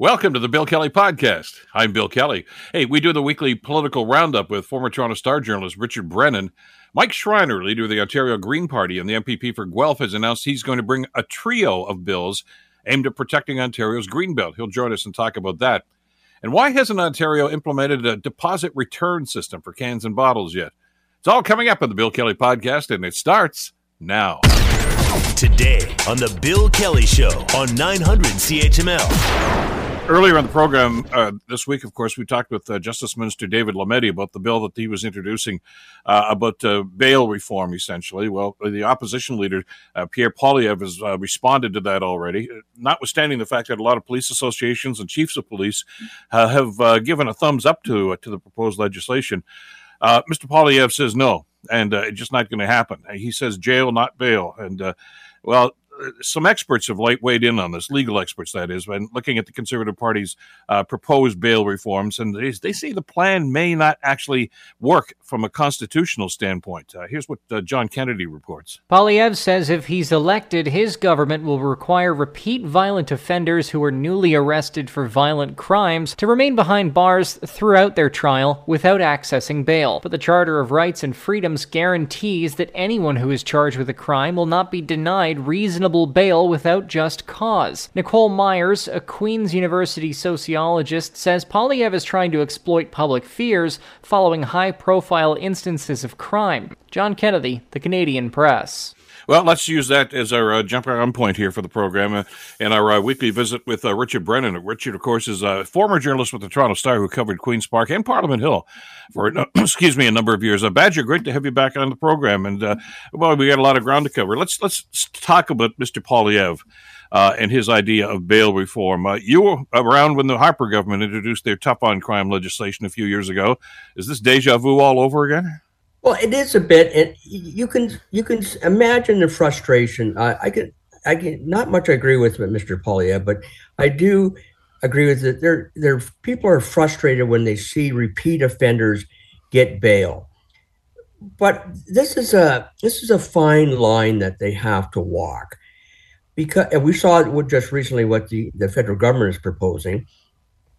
Welcome to the Bill Kelly Podcast. I'm Bill Kelly. Hey, we do the weekly political roundup with former Toronto Star journalist Richard Brennan. Mike Schreiner, leader of the Ontario Green Party and the MPP for Guelph, has announced he's going to bring a trio of bills aimed at protecting Ontario's greenbelt. He'll join us and talk about that. And why hasn't Ontario implemented a deposit return system for cans and bottles yet? It's all coming up on the Bill Kelly Podcast, and it starts now. Today on the Bill Kelly Show on 900 CHML. Earlier in the program uh, this week, of course, we talked with uh, Justice Minister David Lametti about the bill that he was introducing uh, about uh, bail reform, essentially. Well, the opposition leader, uh, Pierre Poilievre, has uh, responded to that already, notwithstanding the fact that a lot of police associations and chiefs of police have given a thumbs up to, to the proposed legislation. Mr. Poilievre says no, and it's just not going to happen. He says jail, not bail. And, well, some experts have light weighed in on this, legal experts, that is, when looking at the Conservative Party's uh, proposed bail reforms, and they, they say the plan may not actually work from a constitutional standpoint. Uh, here's what uh, John Kennedy reports. Poilievre says if he's elected, his government will require repeat violent offenders who are newly arrested for violent crimes to remain behind bars throughout their trial without accessing bail. But the Charter of Rights and Freedoms guarantees that anyone who is charged with a crime will not be denied reasonable reasonable bail without just cause. Nicole Myers, a Queen's University sociologist, says Poilievre is trying to exploit public fears following high profile instances of crime. John Kennedy, The Canadian Press. Well, let's use that as our uh, jump on point here for the program uh, and our uh, weekly visit with uh, Richard Brennan. Richard, of course, is a former journalist with the Toronto Star who covered Queen's Park and Parliament Hill for, excuse me, a number of years. Uh, Badger, great to have you back on the program. And, uh, well, we got a lot of ground to cover. Let's, let's talk about Mr. Poilievre. Uh, and his idea of bail reform. Uh, you were around when the Harper government introduced their tough on crime legislation a few years ago. Is this deja vu all over again? Well, it is a bit, and you can you can imagine the frustration. I, I can I can not much I agree with Mr. Poilievre, but I do agree with that. There there people are frustrated when they see repeat offenders get bail. But this is a this is a fine line that they have to walk. Because and we saw just recently what the, the federal government is proposing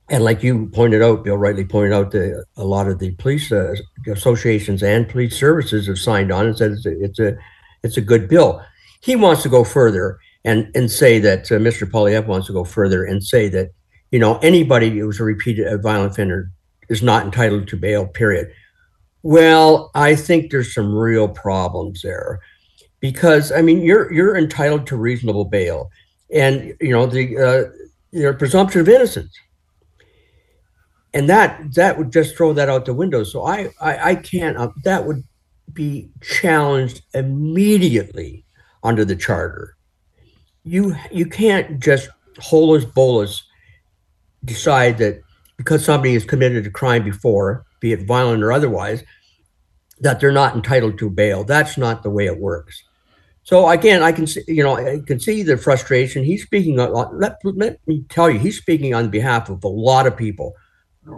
and like you pointed out, Bill rightly pointed out, that a lot of the police uh, associations and police services have signed on and said it's a, it's a, it's a good bill. He wants to go further and and say that uh, Mr. Poilievre wants to go further and say that you know anybody who's a repeated a violent offender is not entitled to bail. Period. Well, I think there's some real problems there because I mean you're you're entitled to reasonable bail, and you know the uh, your presumption of innocence and that that would just throw that out the window. So I I, I can't. Uh, that would be challenged immediately under the charter. You you can't just holus bolus decide that because somebody has committed a crime before, be it violent or otherwise, that they're not entitled to bail. That's not the way it works. So again, I can see, you know, I can see the frustration. He's speaking. Let, let me tell you, he's speaking on behalf of a lot of people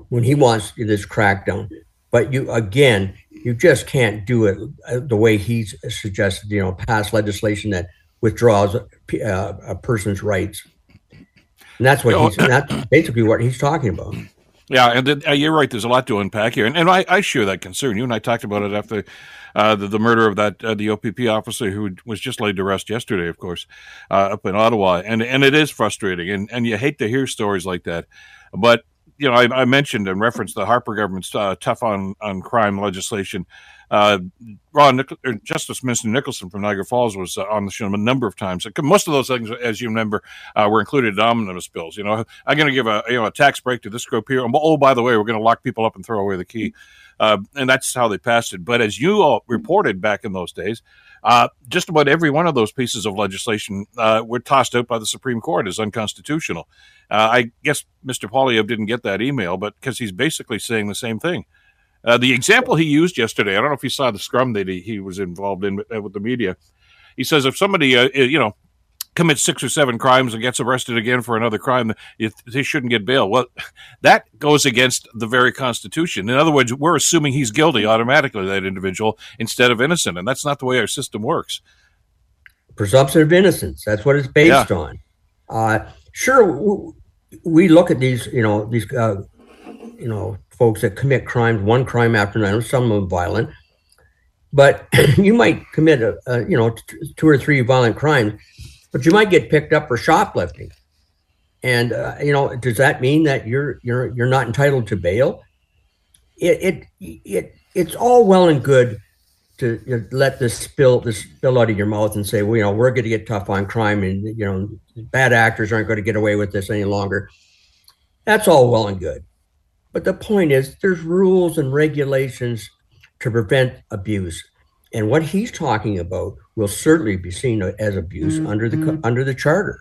when he wants this crackdown. But you again, you just can't do it uh, the way he's suggested. You know, pass legislation that withdraws a, uh, a person's rights, and that's what he's. That's basically what he's talking about. Yeah, and uh, you're right. There's a lot to unpack here, and, and I, I, share that concern. You and I talked about it after uh, the, the, murder of that uh, the OPP officer who was just laid to rest yesterday, of course, uh, up in Ottawa, and and it is frustrating, and and you hate to hear stories like that, but you know, I, I, mentioned and referenced the Harper government's uh, tough on, on crime legislation. Uh, Ron Nicol- uh, Justice Minister Nicholson from Niagara Falls was uh, on the show a number of times. Most of those things, as you remember, uh, were included in omnibus bills. You know, I'm going to give a you know a tax break to this group here. Oh, by the way, we're going to lock people up and throw away the key, uh, and that's how they passed it. But as you all reported back in those days, uh, just about every one of those pieces of legislation uh, were tossed out by the Supreme Court as unconstitutional. Uh, I guess Mr. Poilievre didn't get that email, but because he's basically saying the same thing. Uh, the example he used yesterday, I don't know if you saw the scrum that he, he was involved in with, uh, with the media. He says if somebody, uh, you know, commits six or seven crimes and gets arrested again for another crime, they shouldn't get bail. Well, that goes against the very Constitution. In other words, we're assuming he's guilty automatically, that individual, instead of innocent. And that's not the way our system works. Presumption of innocence. That's what it's based yeah. on. Uh, sure, we look at these, you know, these, uh, you know, folks that commit crimes, one crime after another, some of them violent, but you might commit a, a you know t- two or three violent crimes, but you might get picked up for shoplifting. And uh, you know, does that mean that you're you're you're not entitled to bail? It it it it's all well and good to you know, let this spill this spill out of your mouth and say, well, you know, we're going to get tough on crime, and you know, bad actors aren't going to get away with this any longer. That's all well and good, but the point is, there's rules and regulations to prevent abuse, and what he's talking about will certainly be seen as abuse mm-hmm. under the under the charter.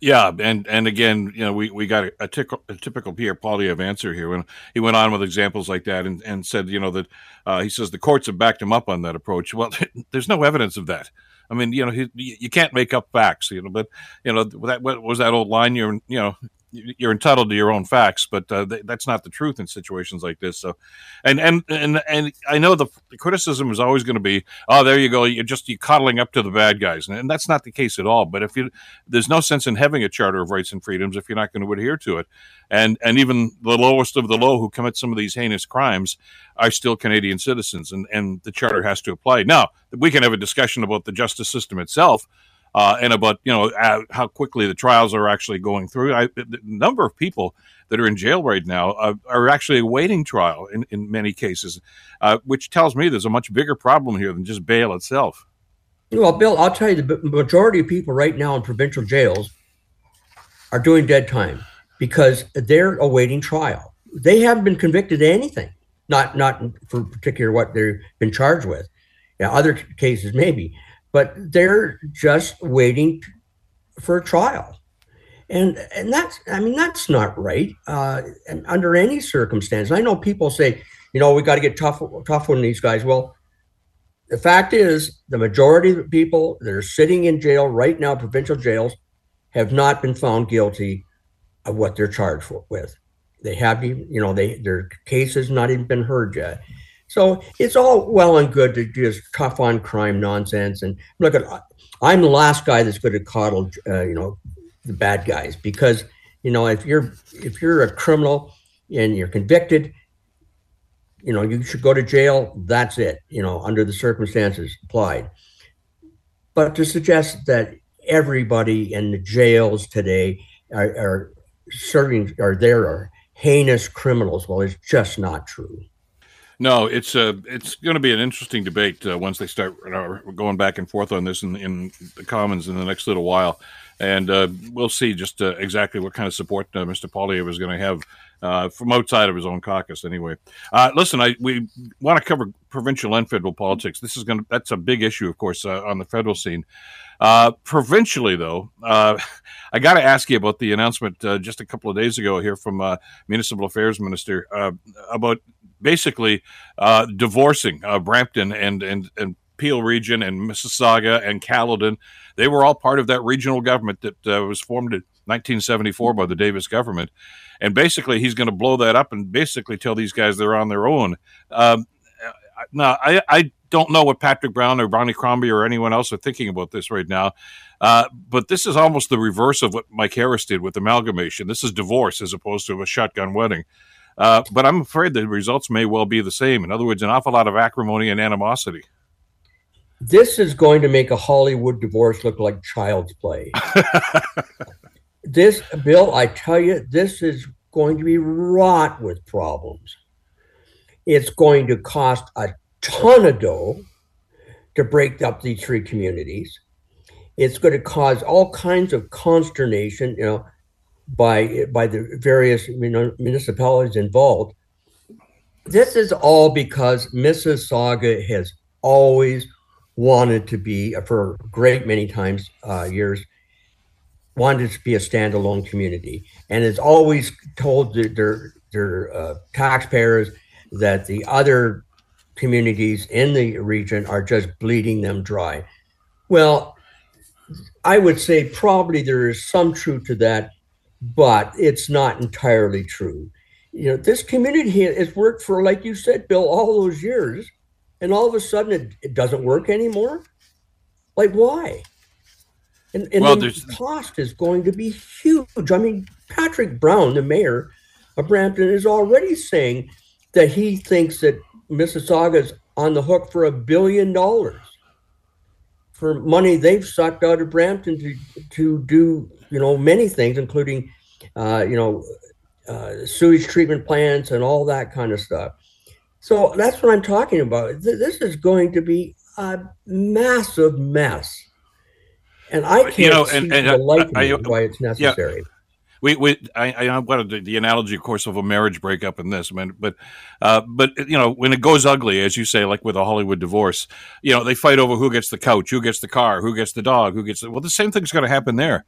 Yeah, and and again, you know, we, we got a, a, a typical Pierre Poilievre answer here when he went on with examples like that and, and said, you know, that uh, he says the courts have backed him up on that approach. Well, there's no evidence of that. I mean, you know, he, you can't make up facts, you know. But you know, that what was that old line? You're, you know, you're entitled to your own facts, but uh, th- that's not the truth in situations like this. So, and and and and I know the, the criticism is always going to be, oh, there you go, you're just you coddling up to the bad guys, and, and, that's not the case at all. But if you, there's no sense in having a charter of rights and freedoms if you're not going to adhere to it, and and even the lowest of the low who commit some of these heinous crimes are still Canadian citizens, and and the charter has to apply. Now we can have a discussion about the justice system itself uh, and about you know uh, how quickly the trials are actually going through. I, the number of people that are in jail right now uh, are actually awaiting trial in, in many cases, uh, which tells me there's a much bigger problem here than just bail itself. Well, Bill, I'll tell you, the majority of people right now in provincial jails are doing dead time because they're awaiting trial. They haven't been convicted of anything, not not for particular what they've been charged with. Yeah, other cases maybe, but they're just waiting for a trial. And and that's I mean that's not right. Uh, and under any circumstance, I know people say, you know, we got to get tough tough on these guys. Well, the fact is, the majority of the people that are sitting in jail right now, provincial jails, have not been found guilty of what they're charged for, with. They have, you know, they their case has not even been heard yet. So it's all well and good to just tough on crime nonsense. And look at, I'm the last guy that's going to coddle, uh, you know, the bad guys because, you know, if you're if you're a criminal and you're convicted, you know, you should go to jail. That's it. You know, under the circumstances applied. But to suggest that everybody in the jails today are, are serving are there are heinous criminals, well, it's just not true. No, it's uh, it's going to be an interesting debate uh, once they start uh, going back and forth on this in, in the Commons in the next little while, and uh, we'll see just uh, exactly what kind of support uh, Mr. Poilievre is going to have from outside of his own caucus. Anyway, listen, I we want to cover provincial and federal politics. This is going to that's a big issue, of course, on the federal scene. Provincially, though, I got to ask you about the announcement just a couple of days ago here from Municipal Affairs Minister about basically uh, divorcing uh, Brampton and and and Peel region and Mississauga and Caledon. They were all part of that regional government that uh, was formed in 1974 by the Davis government, and basically he's going to blow that up and basically tell these guys they're on their own. Um, now I, I don't know what Patrick Brown or Bonnie Crombie or anyone else are thinking about this right now. Uh, but this is almost the reverse of what Mike Harris did with amalgamation. This is divorce as opposed to a shotgun wedding. Uh, but I'm afraid the results may well be the same. In other words, an awful lot of acrimony and animosity. This is going to make a Hollywood divorce look like child's play. this, Bill, I tell you, this is going to be wrought with problems. It's going to cost a ton of dough to break up these three communities. It's going to cause all kinds of consternation. You know, by by the various municipalities involved. This is all because Mississauga has always wanted to be, for a great many times uh, years, wanted to be a standalone community, and has always told their their uh, taxpayers that the other communities in the region are just bleeding them dry. Well, I would say probably there is some truth to that but it's not entirely true. You know, this community has worked for, like you said, Bill, all those years, and all of a sudden it, it doesn't work anymore. Like, why? And, and well, the cost is going to be huge. I mean, Patrick Brown, the mayor of Brampton, is already saying that he thinks that Mississauga is on the hook for a billion dollars for money they've sucked out of Brampton to to do you know many things, including uh, you know uh, sewage treatment plants and all that kind of stuff. So that's what I'm talking about. This is going to be a massive mess, and I can't you know, see and, and, the light I, I, why it's necessary. Yeah we, we I, I wanted the, the, analogy, of course, of a marriage breakup in this, I mean, but, uh, but you know, when it goes ugly, as you say, like with a Hollywood divorce, you know, they fight over who gets the couch, who gets the car, who gets the dog, who gets the, well, the same thing's going to happen there.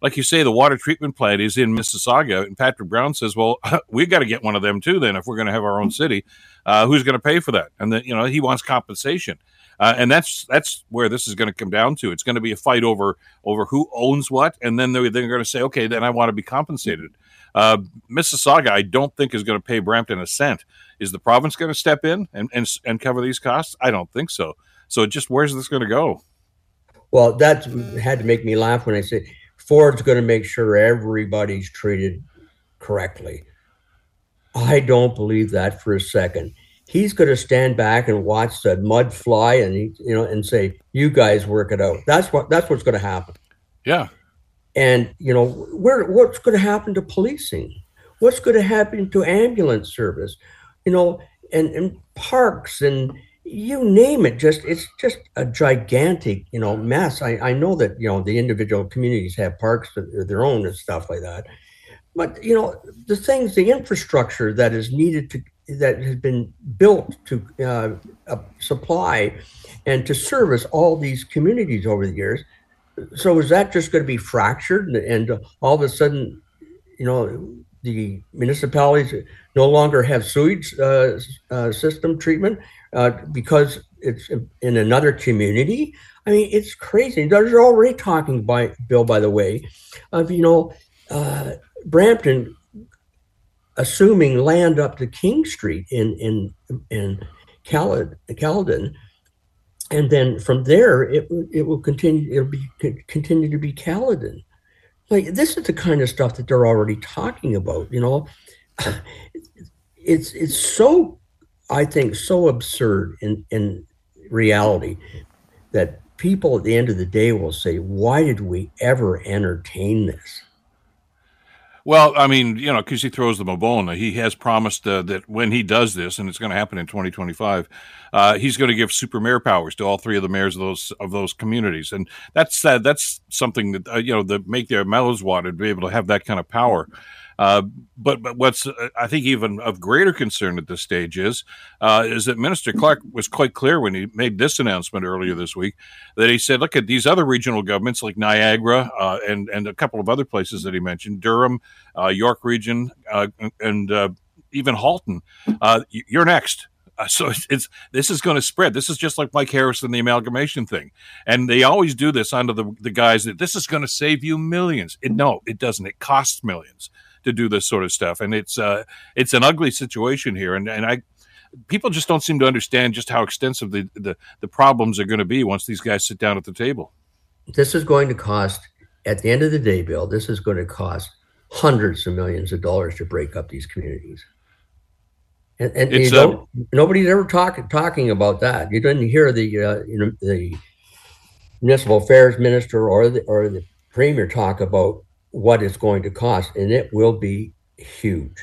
Like you say, the water treatment plant is in Mississauga, and Patrick Brown says, "Well, we've got to get one of them too. Then, if we're going to have our own city, uh, who's going to pay for that?" And then, you know, he wants compensation. Uh, and that's that's where this is going to come down to. It's going to be a fight over over who owns what, and then they're, they're going to say, okay, then I want to be compensated. Uh, Mississauga, I don't think is going to pay Brampton a cent. Is the province going to step in and, and and cover these costs? I don't think so. So just where's this going to go? Well, that had to make me laugh when I said Ford's going to make sure everybody's treated correctly. I don't believe that for a second he's going to stand back and watch the mud fly and you know and say you guys work it out. That's what that's what's going to happen. Yeah. And you know where what's going to happen to policing? What's going to happen to ambulance service? You know and and parks and you name it just it's just a gigantic you know mess. I i know that you know the individual communities have parks of their own and stuff like that. But you know the things the infrastructure that is needed to that has been built to uh, supply and to service all these communities over the years. So is that just going to be fractured and, and all of a sudden, you know, the municipalities no longer have sewage uh, uh, system treatment uh, because it's in another community? I mean, it's crazy. They're already talking by Bill, by the way, of you know, uh, Brampton assuming land up to King Street in in in Caledon, and then from there it it will continue. It'll be continue to be Caledon. Like this is the kind of stuff that they're already talking about. You know, it's it's so I think so absurd in in reality that people at the end of the day will say, "Why did we ever entertain this?" Well, I mean, you know, because he throws them a bone. He has promised uh, that when he does this, and it's going to happen in 2025, uh, he's going to give super mayor powers to all three of the mayors of those of those communities, and that's uh, that's something that uh, you know that make their mouths water to be able to have that kind of power. Uh, but but what's uh, I think even of greater concern at this stage is uh, is that Minister Clark was quite clear when he made this announcement earlier this week that he said, look at these other regional governments like Niagara uh, and and a couple of other places that he mentioned, Durham, uh, York Region, and even Halton. you're next. So it's, it's, this is going to spread. This is just like Mike Harris and the amalgamation thing, and they always do this under the the guise that this is going to save you millions. It, no, it doesn't. It costs millions to do this sort of stuff, and it's uh, it's an ugly situation here. And and I people just don't seem to understand just how extensive the the, the problems are going to be once these guys sit down at the table. This is going to cost at the end of the day, Bill. This is going to cost hundreds of millions of dollars to break up these communities. And, and you don't, uh, nobody's ever talking talking about that. You didn't hear the uh, you know the municipal affairs minister or the or the premier talk about what it's going to cost, and it will be huge.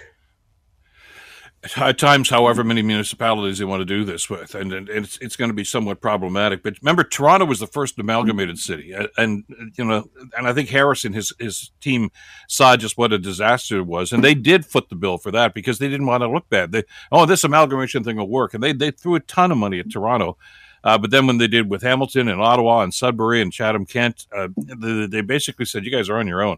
At times, however many municipalities they want to do this with, and, and it's it's going to be somewhat problematic. But remember, Toronto was the first amalgamated city, and, and you know, and I think Harrison his his team saw just what a disaster it was, and they did foot the bill for that because they didn't want to look bad. They oh, this amalgamation thing will work, and they they threw a ton of money at Toronto. Uh, but then when they did with Hamilton and Ottawa and Sudbury and Chatham Kent, uh, they, they, basically said, "You guys are on your own."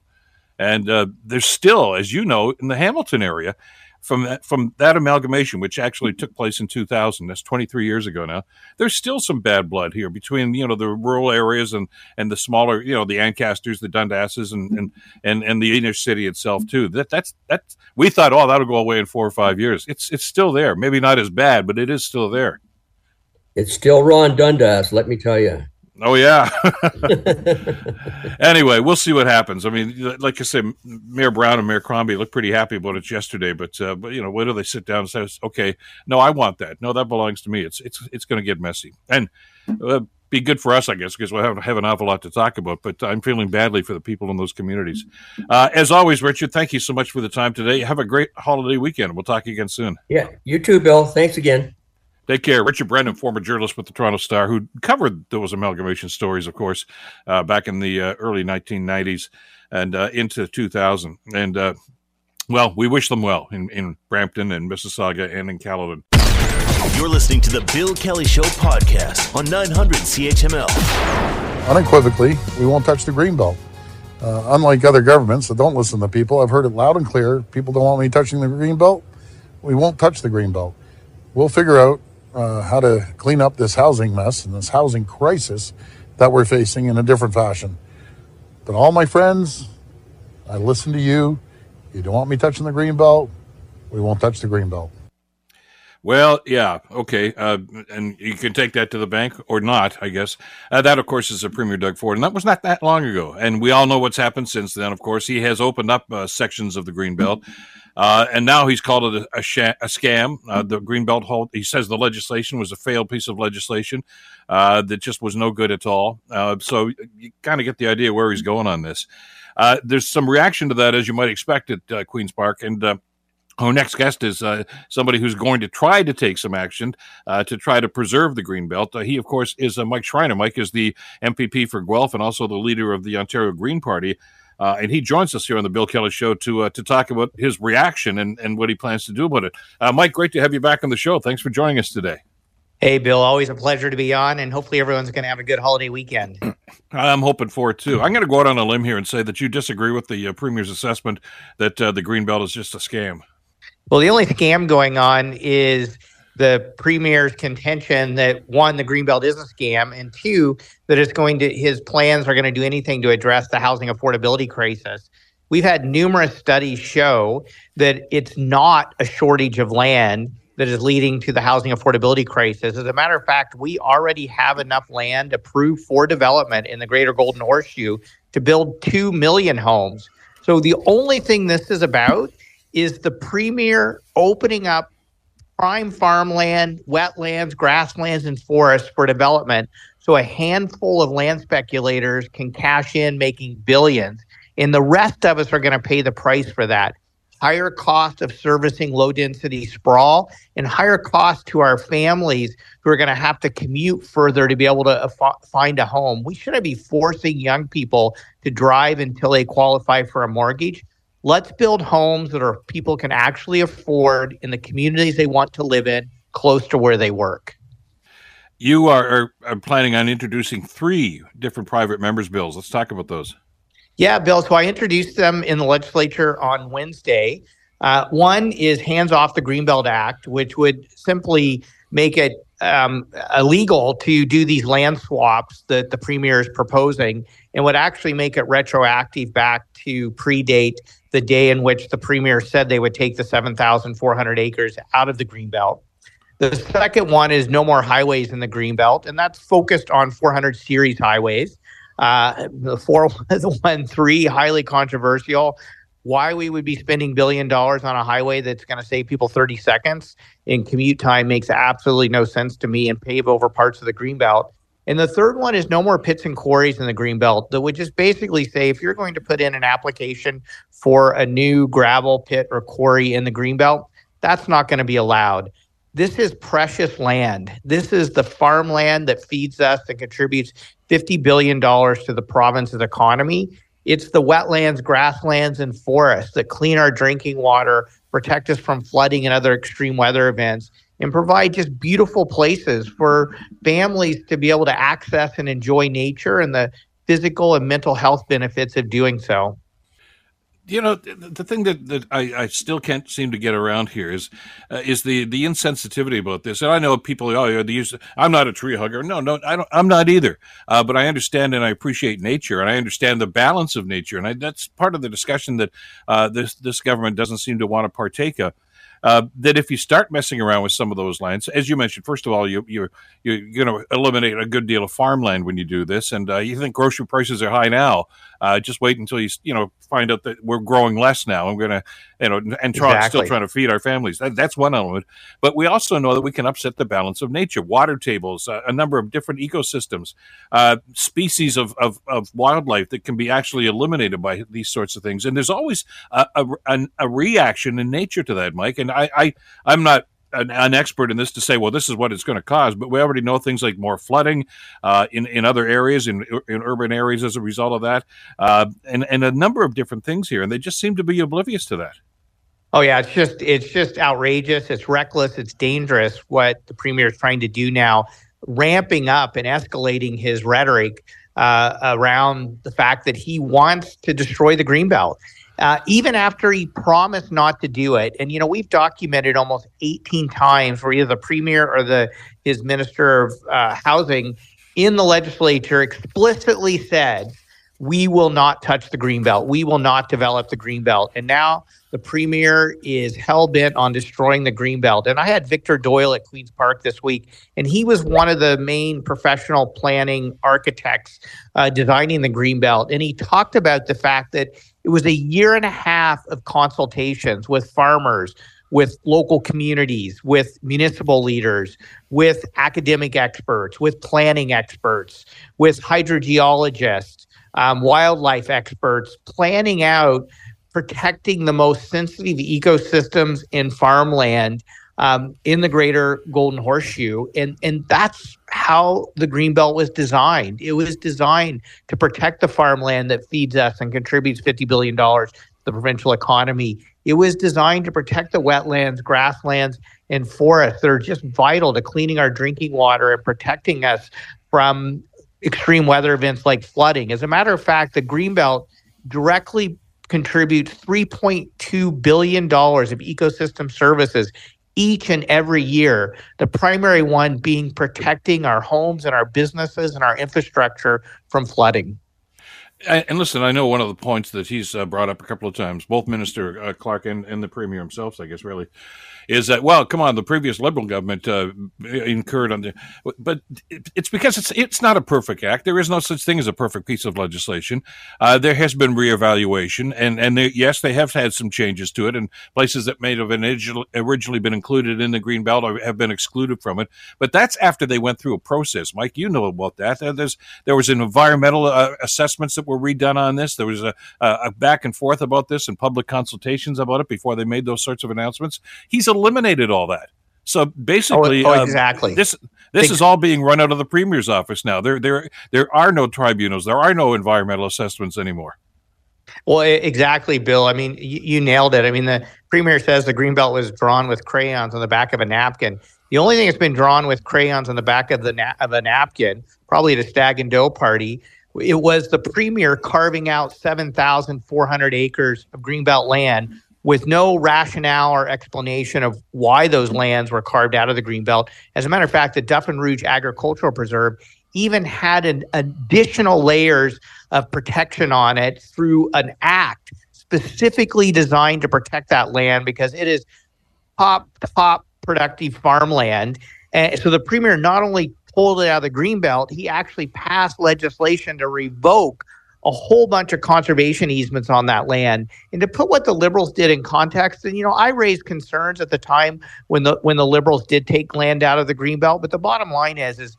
And uh, there's still, as you know, in the Hamilton area, from that, from that amalgamation, which actually took place in 2000, that's 23 years ago now. There's still some bad blood here between you know the rural areas and and the smaller, you know, the Ancasters, the Dundasses, and and and, and the inner city itself too. That that's that's we thought, oh, that'll go away in four or five years. It's it's still there. Maybe not as bad, but it is still there. It's still Ron Dundas, let me tell you. Oh yeah. anyway, we'll see what happens. I mean, like I said, Mayor Brown and Mayor Crombie looked pretty happy about it yesterday, but uh, but you know, where do they sit down and say, okay, no, I want that. No, that belongs to me. It's it's it's going to get messy and uh, be good for us, I guess, because we'll have, have an awful lot to talk about. But I'm feeling badly for the people in those communities. Uh, as always, Richard, thank you so much for the time today. Have a great holiday weekend. We'll talk again soon. Yeah, you too, Bill. Thanks again. Take care. Richard Brennan, former journalist with the Toronto Star, who covered those amalgamation stories, of course, uh, back in the uh, early 1990s and uh, into 2000. And, uh, well, we wish them well in, in Brampton and Mississauga and in Caledon. You're listening to the Bill Kelly Show podcast on 900 CHML. Unequivocally, we won't touch the greenbelt. Uh, unlike other governments that don't listen to people, I've heard it loud and clear. People don't want me touching the greenbelt. We won't touch the greenbelt. We'll figure out uh, how to clean up this housing mess and this housing crisis that we're facing in a different fashion. But all my friends, I listen to you. You don't want me touching the green belt. We won't touch the green belt. Well, yeah, okay, uh, and you can take that to the bank or not, I guess. Uh, that, of course, is a Premier Doug Ford, and that was not that long ago. And we all know what's happened since then. Of course, he has opened up uh, sections of the green belt. Uh, and now he's called it a, a, a scam. Uh, the Greenbelt hold. He says the legislation was a failed piece of legislation uh, that just was no good at all. So you kind of get the idea where he's going on this. There's some reaction to that, as you might expect at Queens Park, and. Our next guest is uh, somebody who's going to try to take some action uh, to try to preserve the green belt. Uh, he, of course, is Mike Schreiner. Mike is the MPP for Guelph and also the leader of the Ontario Green Party. Uh, and he joins us here on the Bill Kelly Show to uh, to talk about his reaction and, and what he plans to do about it. Uh, Mike, great to have you back on the show. Thanks for joining us today. Hey, Bill, always a pleasure to be on, and hopefully everyone's going to have a good holiday weekend. I'm hoping for it too. I'm going to go out on a limb here and say that you disagree with the uh, Premier's assessment that uh, the Greenbelt is just a scam. Well, the only scam going on is the premier's contention that one, the greenbelt is a scam, and two, that it's going to his plans are going to do anything to address the housing affordability crisis. We've had numerous studies show that it's not a shortage of land that is leading to the housing affordability crisis. As a matter of fact, we already have enough land approved for development in the greater Golden Horseshoe to build 2 million homes. So the only thing this is about is the premier opening up prime farmland, wetlands, grasslands, and forests for development. So a handful of land speculators can cash in, making billions. And the rest of us are going to pay the price for that. Higher cost of servicing low density sprawl and higher cost to our families who are going to have to commute further to be able to find a home. We shouldn't be forcing young people to drive until they qualify for a mortgage. Let's build homes that are people can actually afford in the communities they want to live in, close to where they work. You are, are, are planning on introducing three different private members' bills. Let's talk about those. Yeah, Bill. So I introduced them in the legislature on Wednesday. Uh, one is Hands Off the Greenbelt Act, which would simply make it um, illegal to do these land swaps that the premier is proposing and would actually make it retroactive back to predate the day in which the premier said they would take the 7,400 acres out of the greenbelt. The second one is no more highways in the greenbelt, and that's focused on 400 series highways. Uh, the 413, highly controversial. Why we would be spending billion dollars on a highway that's going to save people 30 seconds in commute time makes absolutely no sense to me and pave over parts of the greenbelt. And the third one is no more pits and quarries in the green belt that would just basically say if you're going to put in an application for a new gravel pit or quarry in the green belt, that's not going to be allowed. This is precious land. This is the farmland that feeds us and contributes $50 billion to the province's economy. It's the wetlands, grasslands, and forests that clean our drinking water, protect us from flooding and other extreme weather events, and provide just beautiful places for families to be able to access and enjoy nature and the physical and mental health benefits of doing so. You know, the thing that, that I, I still can't seem to get around here is uh, is the the insensitivity about this. And I know people, oh, yeah, use, I'm not a tree hugger. No, no, I don't. I'm not either. Uh, but I understand and I appreciate nature, and I understand the balance of nature, and I, that's part of the discussion that uh, this this government doesn't seem to want to partake of. uh, that if you start messing around with some of those lands, as you mentioned, first of all, you, you're you're going to eliminate a good deal of farmland when you do this, and uh, you think grocery prices are high now. Uh, just wait until you you know find out that we're growing less now. I'm going to you know and try, exactly. still trying to feed our families. That, that's one element, but we also know that we can upset the balance of nature, water tables, uh, a number of different ecosystems, uh, species of, of, of wildlife that can be actually eliminated by these sorts of things. And there's always a, a, a reaction in nature to that, Mike. And I, I I'm not an, an, expert in this to say, well, this is what it's going to cause, but we already know things like more flooding uh, in in other areas, in in urban areas as a result of that, uh, and and a number of different things here, and they just seem to be oblivious to that. Oh yeah, it's just it's just outrageous. It's reckless. It's dangerous. What the premier is trying to do now, ramping up and escalating his rhetoric uh, around the fact that he wants to destroy the greenbelt uh, even after he promised not to do it. And you know, we've documented almost 18 times where either the premier or the his minister of uh, housing in the legislature explicitly said, "We will not touch the green belt. We will not develop the green belt. And now the premier is hell bent on destroying the green belt. And I had Victor Doyle at Queens Park this week, and he was one of the main professional planning architects uh, designing the green belt. And he talked about the fact that it was a year and a half of consultations with farmers, with local communities, with municipal leaders, with academic experts, with planning experts, with hydrogeologists, um, wildlife experts, planning out protecting the most sensitive ecosystems in farmland um, in the greater Golden Horseshoe. And, and that's how the Greenbelt was designed. It was designed to protect the farmland that feeds us and contributes $50 billion to the provincial economy. It was designed to protect the wetlands, grasslands, and forests that are just vital to cleaning our drinking water and protecting us from extreme weather events like flooding. As a matter of fact, the Greenbelt directly contributes $3.2 billion of ecosystem services each and every year. The primary one being protecting our homes and our businesses and our infrastructure from flooding. And listen, I know one of the points that he's uh, brought up a couple of times, both Minister uh, Clark and, and the Premier himself, I guess, really, is that well, come on, the previous Liberal government uh, incurred on the, but it's because it's it's not a perfect act. There is no such thing as a perfect piece of legislation. Uh, there has been reevaluation, and and they, yes, they have had some changes to it, and places that may have originally been included in the green belt have been excluded from it. But that's after they went through a process. Mike, you know about that. There's there was an environmental uh, assessments that were redone on this. There was a, a back and forth about this and public consultations about it before they made those sorts of announcements. He's eliminated all that. So basically, oh, oh, um, exactly. Um, this this is all being run out of the premier's office now. There there there are no tribunals. There are no environmental assessments anymore. Well, exactly, Bill. I mean, you, you nailed it. I mean, the premier says the greenbelt was drawn with crayons on the back of a napkin. The only thing that's been drawn with crayons on the back of the na- of a napkin, probably at a stag and doe party, it was the premier carving out 7,400 acres of greenbelt land with no rationale or explanation of why those lands were carved out of the greenbelt. As a matter of fact, the Duffin Rouge Agricultural Preserve even had an additional layers of protection on it through an act specifically designed to protect that land because it is top top productive farmland. And so the premier not only pulled it out of the green belt, he actually passed legislation to revoke a whole bunch of conservation easements on that land. And to put what the liberals did in context, and you know, I raised concerns at the time when the when the liberals did take land out of the green belt, but the bottom line is is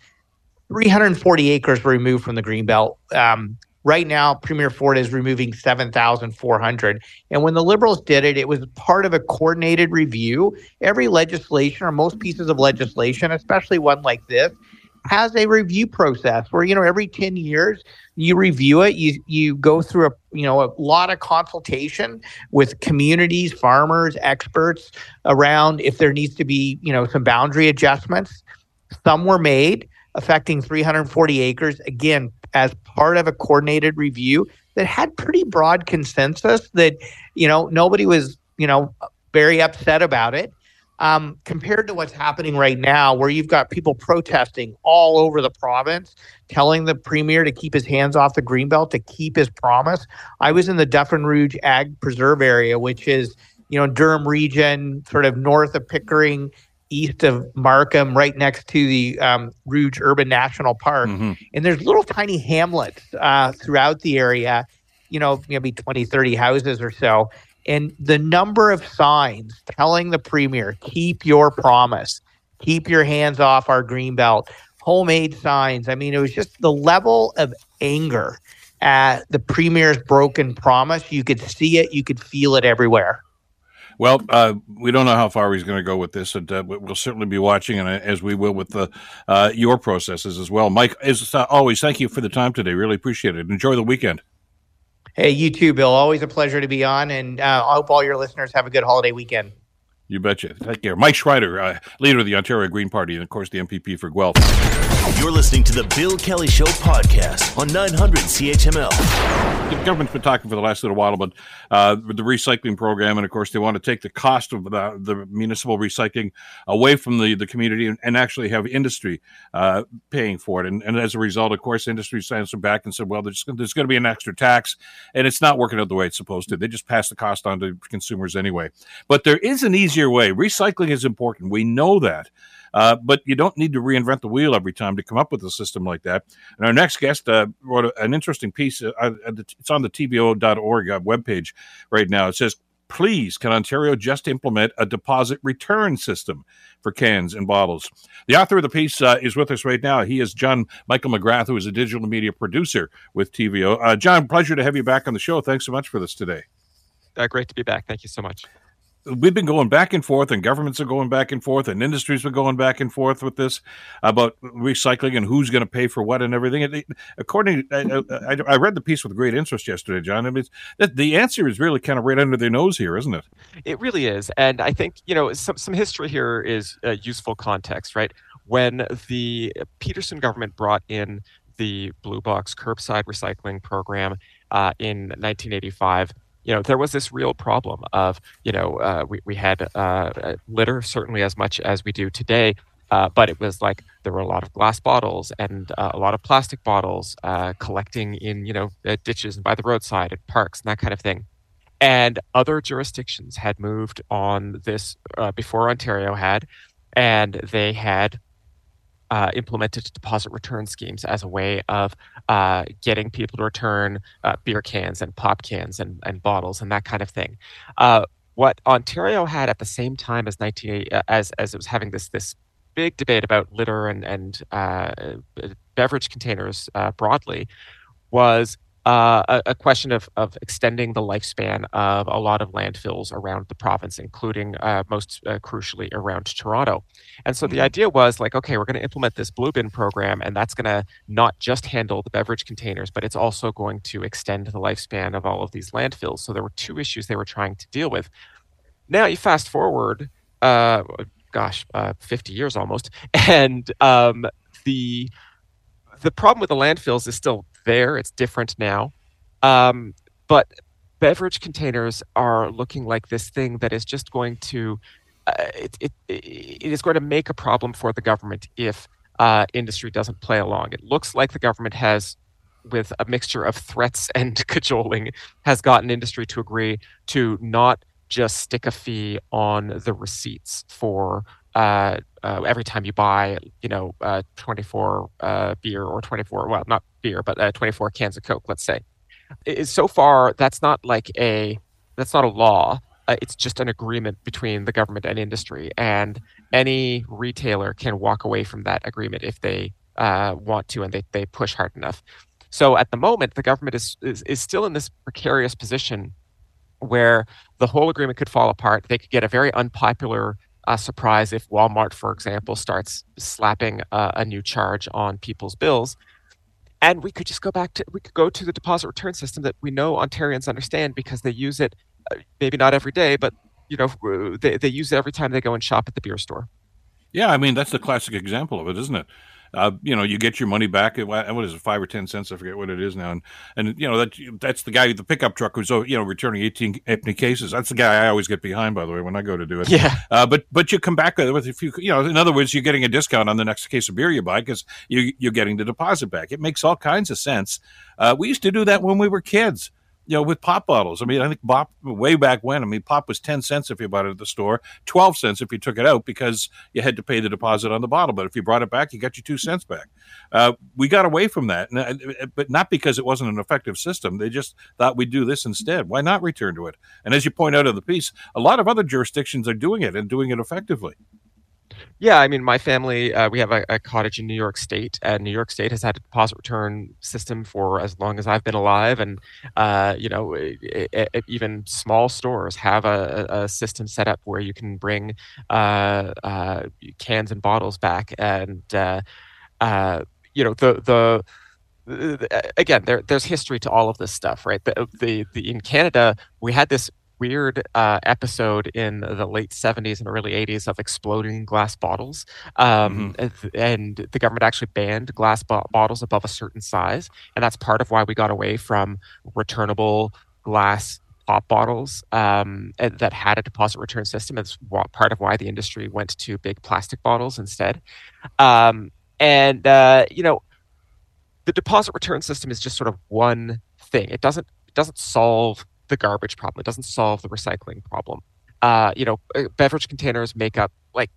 340 acres were removed from the green belt. Um, right now, Premier Ford is removing 7,400. And when the Liberals did it, it was part of a coordinated review. Every legislation or most pieces of legislation, especially one like this, has a review process where you know every 10 years you review it you you go through a you know a lot of consultation with communities farmers experts around if there needs to be you know some boundary adjustments. Some were made affecting 340 acres again as part of a coordinated review that had pretty broad consensus that you know nobody was you know very upset about it um, compared to what's happening right now, where you've got people protesting all over the province, telling the premier to keep his hands off the greenbelt, to keep his promise. I was in the Duffin Rouge Ag Preserve area, which is you know, Durham region, sort of north of Pickering, east of Markham, right next to the um, Rouge Urban National Park. Mm-hmm. And there's little tiny hamlets uh, throughout the area, you know, maybe 20, 30 houses or so. And the number of signs telling the premier, keep your promise, keep your hands off our green belt, homemade signs. I mean, it was just the level of anger at the premier's broken promise. You could see it, you could feel it everywhere. Well, uh, we don't know how far he's going to go with this, and uh, we'll certainly be watching, and uh, as we will with the uh, your processes as well. Mike, as always, thank you for the time today. Really appreciate it. Enjoy the weekend. Hey, you too, Bill. Always a pleasure to be on, and uh, I hope all your listeners have a good holiday weekend. You betcha. Take care. Mike Schreiner, uh, leader of the Ontario Green Party, and of course the MPP for Guelph. You're listening to the Bill Kelly Show podcast on 900 CHML. The government's been talking for the last little while about uh, the recycling program, and of course they want to take the cost of the, the municipal recycling away from the, the community and, and actually have industry uh, paying for it. And, and, as a result, of course, industry stands back and said, well, there's, there's going to be an extra tax, and it's not working out the way it's supposed to. They just pass the cost on to consumers anyway. But there is an easier way. Recycling is important. We know that. Uh, but you don't need to reinvent the wheel every time to come up with a system like that. And our next guest uh, wrote a, an interesting piece. Uh, it's on the TVO.org uh, webpage right now. It says, Please, can Ontario just implement a deposit return system for cans and bottles? The author of the piece uh, is with us right now. He is John Michael McGrath, who is a digital media producer with TVO. Uh, John, pleasure to have you back on the show. Thanks so much for this today. Great to be back. Thank you so much we've been going back and forth, and governments are going back and forth, and industries are going back and forth with this about recycling and who's going to pay for what and everything. And according, I, I, I, read the piece with great interest yesterday, John. I mean, the answer is really kind of right under their nose here, isn't it? It really is, and I think you know some some history here is a useful context, right? When the Peterson government brought in the Blue Box curbside recycling program uh, in 1985 you know, there was this real problem of, you know, uh, we, we had uh, uh, litter certainly as much as we do today, uh, but it was like there were a lot of glass bottles and uh, a lot of plastic bottles uh, collecting in, you know, ditches and by the roadside at parks and that kind of thing. And other jurisdictions had moved on this before Ontario had, and they had uh, implemented deposit return schemes as a way of uh, getting people to return uh, beer cans and pop cans and, and bottles and that kind of thing. Uh, what Ontario had at the same time as 19 uh, as as it was having this this big debate about litter and and uh, beverage containers broadly was uh, a, a, question of, of extending the lifespan of a lot of landfills around the province, including uh, most uh, crucially around Toronto. And so mm-hmm. the idea was like, okay, we're going to implement this blue bin program, and that's going to not just handle the beverage containers, but it's also going to extend the lifespan of all of these landfills. So there were two issues they were trying to deal with. Now you fast forward, uh, gosh, uh, 50 years almost, and um, the the problem with the landfills is still there. It's different now. Um, but beverage containers are looking like this thing that is just going to uh, it, it, it is going to make a problem for the government if uh, industry doesn't play along. It looks like the government has, with a mixture of threats and cajoling, has gotten industry to agree to not just stick a fee on the receipts for uh, uh, every time you buy, you know, uh, 24 uh, beer or 24, well, not beer, but uh, 24 cans of Coke, let's say. It, so far, that's not like a, that's not a law. Uh, it's just an agreement between the government and industry, and any retailer can walk away from that agreement if they want to and they, they push hard enough. So at the moment, the government is, is, is still in this precarious position where the whole agreement could fall apart. They could get a very unpopular a surprise if Walmart, for example, starts slapping uh, a new charge on people's bills. And we could just go back to we could go to the deposit return system that we know Ontarians understand because they use it, uh, maybe not every day, but you know they, they use it every time they go and shop at the beer store. Yeah, I mean that's the classic example of it, isn't it? Uh, you know, you get your money back. What is it, five or ten cents? I forget what it is now. And and you know that that's the guy, the pickup truck who's oh, you know returning eighteen empty cases. That's the guy I always get behind, by the way, when I go to do it. Yeah. Uh, but but you come back with a few, you know, in other words, you're getting a discount on the next case of beer you buy because you you're getting the deposit back. It makes all kinds of sense. Uh, we used to do that when we were kids you know, with pop bottles. I mean, I think pop way back when. I mean, pop was ten cents if you bought it at the store, twelve cents if you took it out because you had to pay the deposit on the bottle. But if you brought it back, you got your two cents back. Uh, we got away from that, but not because it wasn't an effective system. They just thought we'd do this instead. Why not return to it? And as you point out in the piece, a lot of other jurisdictions are doing it and doing it effectively. Yeah, I mean, my family, uh, we have a, a, cottage in New York State, and New York State has had a deposit return system for as long as I've been alive. And, uh, you know, it, it, even small stores have a, a, system set up where you can bring uh, uh cans and bottles back. And, uh, uh, you know, the, the, again, there, there's history to all of this stuff, right? The, the, the in Canada, we had this weird uh, episode in the late 70s and early 80s of exploding glass bottles. Um, mm-hmm. And the government actually banned glass bo- bottles above a certain size. And that's part of why we got away from returnable glass pop bottles um, that had a deposit return system. It's part of why the industry went to big plastic bottles instead. Um, and, uh, you know, the deposit return system is just sort of one thing. It doesn't it doesn't solve the garbage problem. It doesn't solve the recycling problem. Uh, you know, uh, beverage containers make up like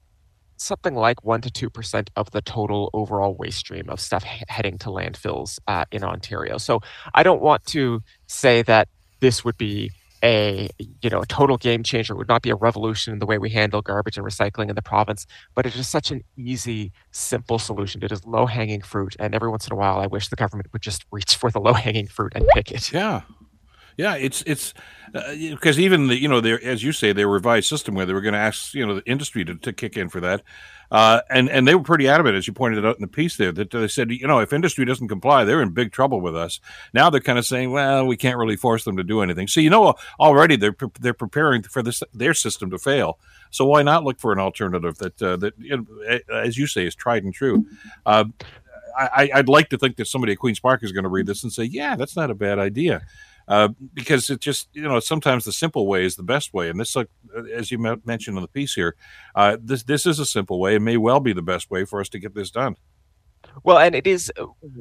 something like one to two percent of the total overall waste stream of stuff he- heading to landfills uh, in Ontario. So I don't want to say that this would be a you know a total game changer. It would not be a revolution in the way we handle garbage and recycling in the province, but it is such an easy, simple solution. It is low hanging fruit, and every once in a while, I wish the government would just reach for the low hanging fruit and pick it. Yeah, yeah, it's it's because uh, even the you know as you say they revised system where they were going to ask you know the industry to, to kick in for that, uh, and and they were pretty adamant as you pointed out in the piece there that they said you know if industry doesn't comply they're in big trouble with us. Now they're kind of saying well we can't really force them to do anything. So you know already they're they're preparing for this their system to fail. So why not look for an alternative that uh, that you know, as you say is tried and true. Uh, I, would like to think that somebody at Queen's Park is going to read this and say, "Yeah, that's not a bad idea." Uh, because it just you know sometimes the simple way is the best way, and this, like as you mentioned in the piece here, uh, this this is a simple way It may well be the best way for us to get this done. Well, and it is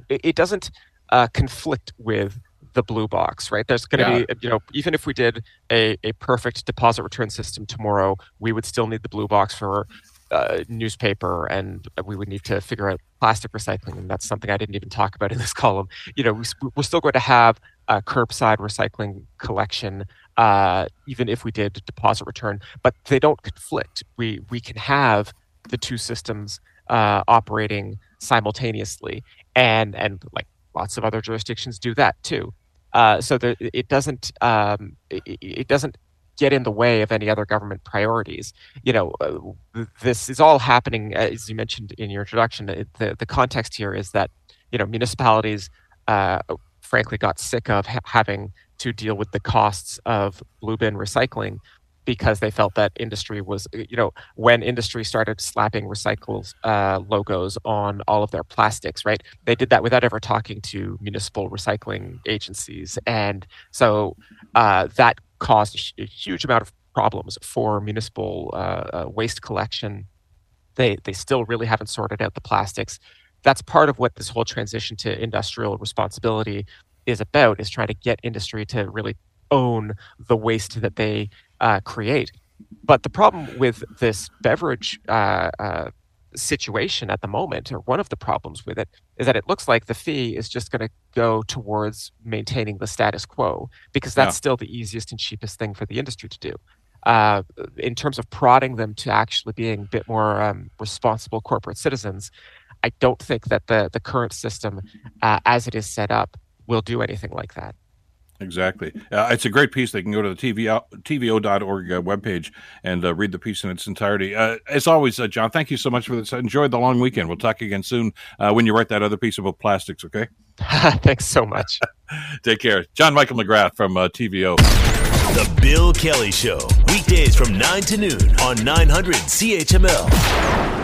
it doesn't uh, conflict with the blue box, right? There's going to yeah. be, you know, even if we did a, a perfect deposit return system tomorrow, we would still need the blue box for uh, newspaper and we would need to figure out plastic recycling. And that's something I didn't even talk about in this column. You know, we, are still going to have a curbside recycling collection, uh, even if we did deposit return, but they don't conflict. We we can have the two systems uh, operating simultaneously, and and like lots of other jurisdictions do that too. Uh, so that it doesn't um, it, it, doesn't get in the way of any other government priorities. You know, uh, this is all happening as you mentioned in your introduction. the the context here is that you know municipalities uh, frankly got sick of ha- having to deal with the costs of blue bin recycling because they felt that industry was, you know, when industry started slapping recycles uh, logos on all of their plastics, right? They did that without ever talking to municipal recycling agencies, and so uh, that caused a huge amount of problems for municipal uh, uh, waste collection. They they still really haven't sorted out the plastics that's part of what this whole transition to industrial responsibility is about is trying to get industry to really own the waste that they uh, create but the problem with this beverage uh, uh, situation at the moment or one of the problems with it is that it looks like the fee is just going to go towards maintaining the status quo because that's yeah. still the easiest and cheapest thing for the industry to do uh, in terms of prodding them to actually being a bit more um, responsible corporate citizens I don't think that the the current system, uh, as it is set up, will do anything like that. Exactly. Uh, it's a great piece. They can go to the TVO, TVO.org uh, webpage and uh, read the piece in its entirety. Uh, as always, uh, John, thank you so much for this. I enjoyed the long weekend. We'll talk again soon uh, when you write that other piece about plastics, okay? Thanks so much. Take care. John Michael McGrath from TVO. The Bill Kelly Show, weekdays from 9 to noon on 900 CHML.